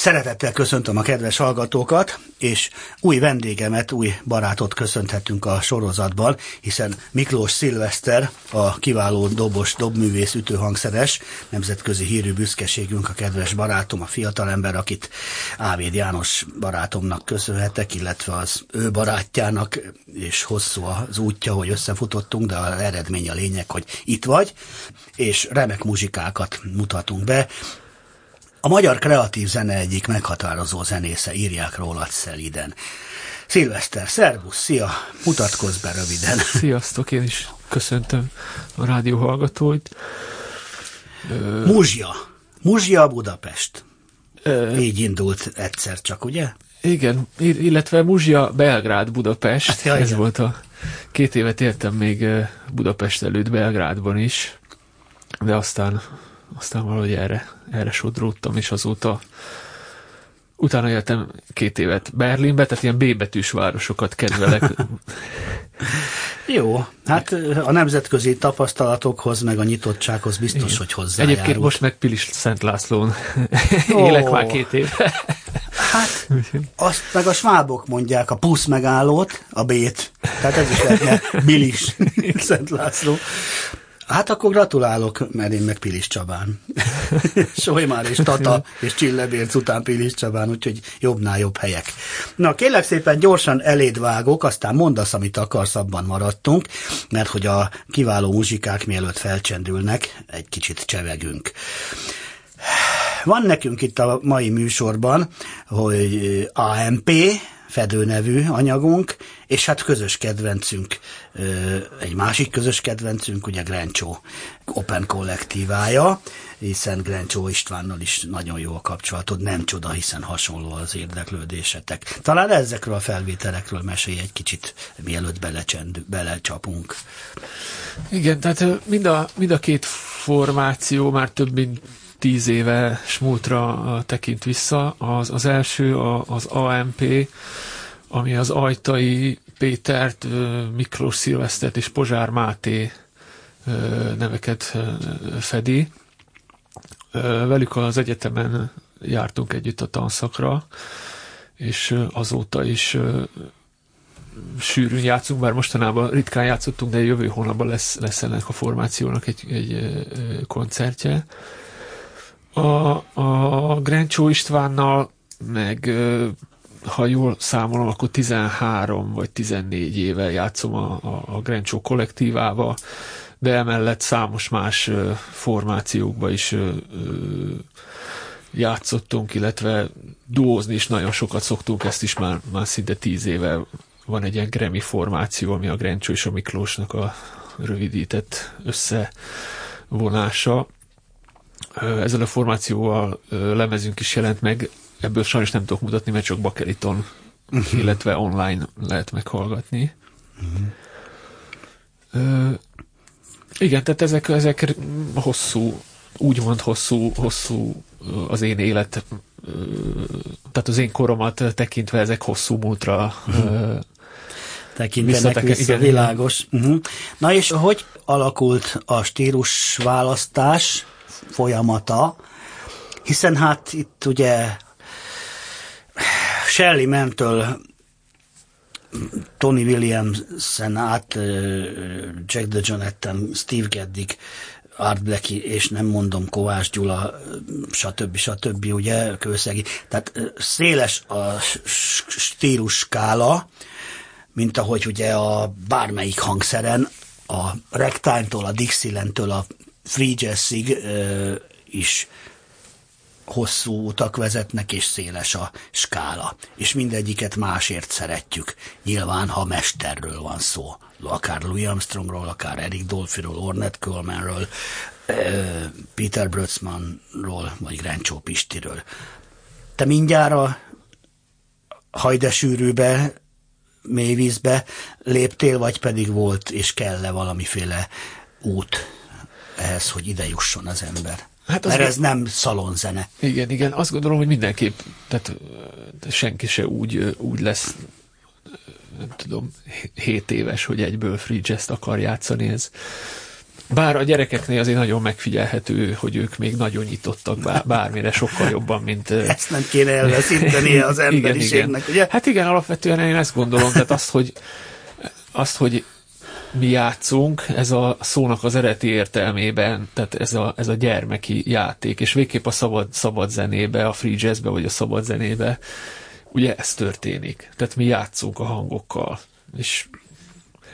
Szeretettel köszöntöm a kedves hallgatókat, és új vendégemet, új barátot köszönhetünk a sorozatban, hiszen Miklós Szilveszter, a kiváló dobos, dobművész, ütőhangszeres, nemzetközi hírű büszkeségünk, a kedves barátom, a fiatalember, akit Ávéd János barátomnak köszönhetek, illetve az ő barátjának, és hosszú az útja, hogy összefutottunk, de az eredmény a lényeg, hogy itt vagy, és remek muzsikákat mutatunk be. A magyar kreatív zene egyik meghatározó zenésze, írják róla szeliden. Szilveszter, szervusz, szia, mutatkozz be röviden. Sziasztok, én is köszöntöm a rádió hallgatóit. Muzsia, Muzsia Budapest. Ö... Így indult egyszer csak, ugye? Igen, illetve Muzsia Belgrád Budapest. Hát, ja, Ez igen. volt a két évet éltem még Budapest előtt Belgrádban is, de aztán aztán valahogy erre, erre sodródtam, és azóta utána éltem két évet Berlinbe, tehát ilyen B-betűs városokat kedvelek. Jó, hát a nemzetközi tapasztalatokhoz, meg a nyitottsághoz biztos, Igen. hogy hozzájárult. Egyébként most meg Pilis Szent Lászlón oh. élek már két éve. Hát, azt meg a svábok mondják, a pusz megállót, a bét. Tehát ez is lehetne Bilis Szent László. Hát akkor gratulálok, mert én meg Pilis Csabán. Solymár és Tata és Csillebérc után Pilis Csabán, úgyhogy jobbnál jobb helyek. Na, kérlek szépen gyorsan eléd vágok, aztán mondasz, amit akarsz, abban maradtunk, mert hogy a kiváló muzsikák mielőtt felcsendülnek, egy kicsit csevegünk. Van nekünk itt a mai műsorban, hogy AMP, Fedő nevű anyagunk, és hát közös kedvencünk, egy másik közös kedvencünk, ugye Grencsó Open kollektívája, hiszen Grencsó Istvánnal is nagyon jó a kapcsolatod, nem csoda, hiszen hasonló az érdeklődésetek. Talán ezekről a felvételekről mesélj egy kicsit, mielőtt belecsendük, belecsapunk. Igen, tehát mind a, mind a két formáció már több mint tíz éve smúltra tekint vissza. Az, az első az AMP, ami az Ajtai Pétert, Miklós Szilvesztert és Pozsár Máté neveket fedi. Velük az egyetemen jártunk együtt a tanszakra, és azóta is sűrűn játszunk, bár mostanában ritkán játszottunk, de jövő hónapban lesz, lesz ennek a formációnak egy, egy koncertje. A, a Grencsó Istvánnal meg ha jól számolom, akkor 13 vagy 14 éve játszom a, a, Grencsó kollektívával, de emellett számos más formációkba is játszottunk, illetve duózni is nagyon sokat szoktunk, ezt is már, már szinte 10 éve van egy ilyen Grammy formáció, ami a Grencsó és a Miklósnak a rövidített összevonása. Ezzel a formációval lemezünk is jelent meg, ebből sajnos nem tudok mutatni, mert csak bakeriton, uh-huh. illetve online lehet meghallgatni. Uh-huh. Uh, igen, tehát ezek, ezek hosszú, úgymond hosszú, hosszú az én élet, tehát az én koromat tekintve ezek hosszú múltra uh-huh. tekintenek vissza, igen, világos. Uh-huh. Na és hogy alakult a stílus választás? folyamata, hiszen hát itt ugye Shelley mentől Tony Williamson át Jack the Jonetten, Steve Geddig, Art Blackie, és nem mondom Kovács Gyula, stb. stb. ugye, Kőszegi. Tehát széles a stílus skála, mint ahogy ugye a bármelyik hangszeren, a ragtime-tól, a Dixieland-től a free jazzig is hosszú utak vezetnek, és széles a skála. És mindegyiket másért szeretjük. Nyilván, ha mesterről van szó. Akár Louis Armstrongról, akár Eric Dolphyról, Ornette Colemanről, Peter Brötzmannról, vagy Grencsó Pistiről. Te mindjárt a hajdesűrűbe, mélyvízbe léptél, vagy pedig volt és kell-e valamiféle út? ehhez, hogy ide jusson az ember. Hát az Mert ez nem szalonzene. Igen, igen, azt gondolom, hogy mindenképp, tehát senki se úgy, úgy lesz, nem tudom, 7 éves, hogy egyből free jazz akar játszani, ez bár a gyerekeknél azért nagyon megfigyelhető, hogy ők még nagyon nyitottak bár, bármire, sokkal jobban, mint... Ezt nem kéne elveszíteni az emberiségnek, igen, igen. ugye? Hát igen, alapvetően én ezt gondolom, tehát azt, hogy, azt, hogy mi játszunk, ez a szónak az eredeti értelmében, tehát ez a, ez a gyermeki játék, és végképp a szabad, szabad zenébe, a free jazzbe, vagy a szabad zenébe, ugye ez történik. Tehát mi játszunk a hangokkal, és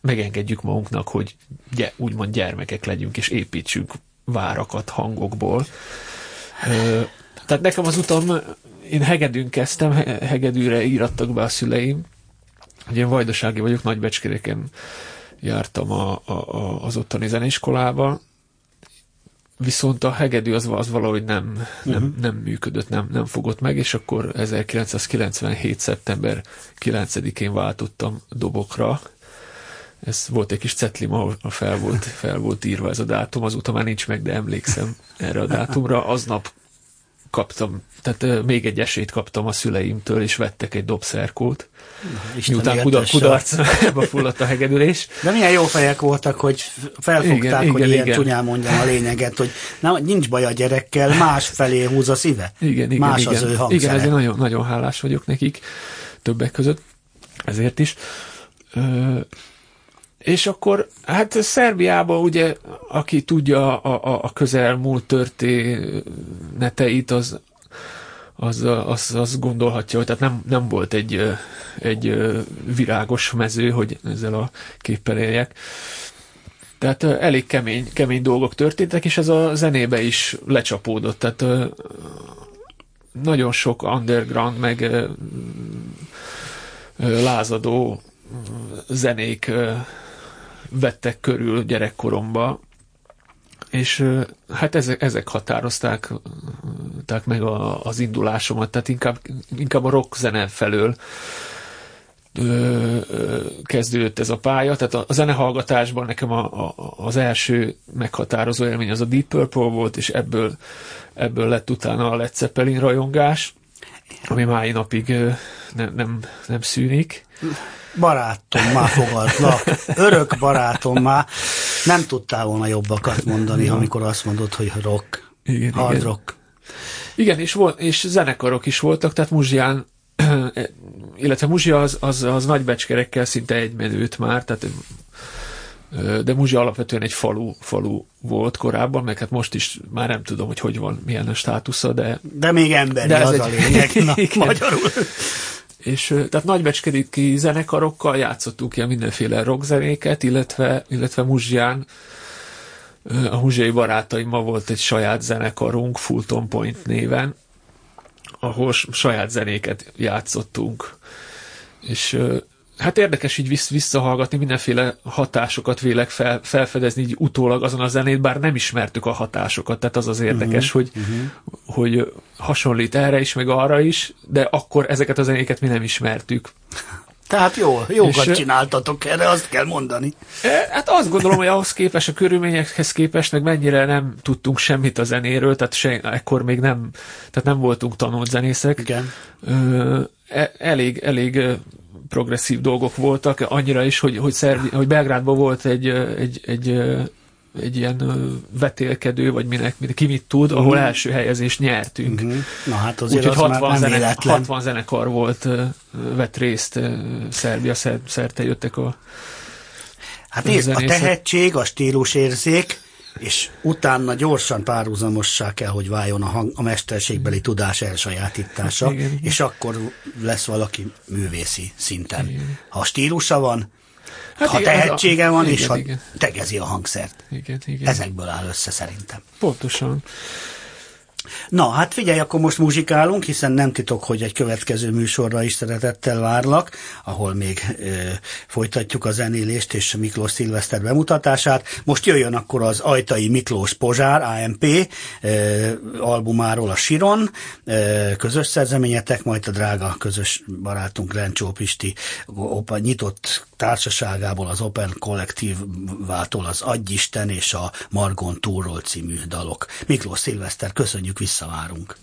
megengedjük magunknak, hogy gy- úgymond gyermekek legyünk, és építsünk várakat hangokból. Ö, tehát nekem az utam, én hegedűn kezdtem, hegedűre írattak be a szüleim. Ugye én vajdasági vagyok, Nagybecskedeken jártam a, a, a, az ottani zenéiskolába, viszont a hegedű az, az valahogy nem, nem, uh-huh. nem működött, nem, nem fogott meg, és akkor 1997. szeptember 9-én váltottam dobokra. Ez volt egy kis cetlim, ahol fel volt, fel volt írva ez a dátum, azóta már nincs meg, de emlékszem erre a dátumra. Aznap kaptam, tehát még egy esélyt kaptam a szüleimtől, és vettek egy dobszerkót. Isten miután kuda, kudarcba fulladt a hegedülés. De milyen jó fejek voltak, hogy felfogták, igen, hogy igen, ilyen igen. csúnyán mondjam a lényeget, hogy nem, nincs baj a gyerekkel, más felé húz a szíve. Igen, igen, más igen. az ő hangszere. Igen, ezért nagyon, nagyon hálás vagyok nekik, többek között, ezért is. Ö, és akkor, hát Szerbiában ugye, aki tudja a, a, a közelmúlt történeteit, az, az, az, az gondolhatja, hogy tehát nem, nem volt egy, egy virágos mező, hogy ezzel a képpel éljek. Tehát elég kemény, kemény dolgok történtek, és ez a zenébe is lecsapódott. Tehát nagyon sok underground, meg lázadó zenék vettek körül gyerekkoromba, és hát ezek, ezek határozták tak meg a, az indulásomat, tehát inkább, inkább a rock zene felől ö, ö, kezdődött ez a pálya, tehát a, a zenehallgatásban nekem a, a, az első meghatározó élmény az a Deep Purple volt, és ebből, ebből lett utána a Led Zeppelin rajongás, ami mai napig nem, nem, nem szűnik barátom már fogadlak, örök barátom már, nem tudtál volna jobbakat mondani, ja. amikor azt mondod, hogy rock, igen, hard igen. rock. Igen, és, volt, és zenekarok is voltak, tehát Muzsián, illetve Muzsia az, az, az nagybecskerekkel szinte egy menőt már, tehát de Muzsia alapvetően egy falu, falu volt korábban, meg hát most is már nem tudom, hogy hogy van, milyen a státusza, de... De még emberi de az egy... a lényeg, na, magyarul. És tehát nagybecskediki zenekarokkal játszottuk ilyen mindenféle rockzenéket, illetve, illetve Muzsján a muzsiai barátaimmal volt egy saját zenekarunk, Fulton Point néven, ahol saját zenéket játszottunk. És hát érdekes így vissz, visszahallgatni, mindenféle hatásokat vélek fel, felfedezni így utólag azon a zenét, bár nem ismertük a hatásokat, tehát az az érdekes, uh-huh, hogy, uh-huh. hogy hasonlít erre is, meg arra is, de akkor ezeket a zenéket mi nem ismertük. Tehát jó, jókat és, csináltatok erre, azt kell mondani. Hát azt gondolom, hogy ahhoz képest, a körülményekhez képest, meg mennyire nem tudtunk semmit a zenéről, tehát se, ekkor még nem, tehát nem voltunk tanult zenészek. Igen. E, elég, elég progresszív dolgok voltak, annyira is, hogy, hogy, Szerbi, hogy Belgrádban volt egy, egy, egy, egy ilyen vetélkedő, vagy minek, ki mit tud, ahol uh-huh. első helyezést nyertünk. Uh-huh. Na hát azért Úgyhogy az 60, zene, zenekar, 60 zenekar volt, vett részt, Szerbia szerte jöttek a Hát nézd, a tehetség, a stílusérzék, és utána gyorsan párhuzamossá kell, hogy váljon a, hang, a mesterségbeli tudás elsajátítása, igen, és akkor lesz valaki művészi szinten. Igen. Ha stílusa van, hát ha igen, tehetsége a, van, igen, és ha igen. tegezi a hangszert. Igen, igen. Ezekből áll össze szerintem. Pontosan. Na, hát figyelj, akkor most muzsikálunk, hiszen nem titok, hogy egy következő műsorra is szeretettel várlak, ahol még ö, folytatjuk a zenélést és Miklós Szilveszter bemutatását. Most jöjjön akkor az Ajtai Miklós Pozsár, AMP ö, albumáról a Siron, ö, közös szerzeményetek, majd a drága közös barátunk Rencsó Pisti opa, nyitott társaságából, az Open Kollektívvától az Adjisten és a Margon Túról című dalok. Miklós Szilveszter, köszönjük, visszavárunk.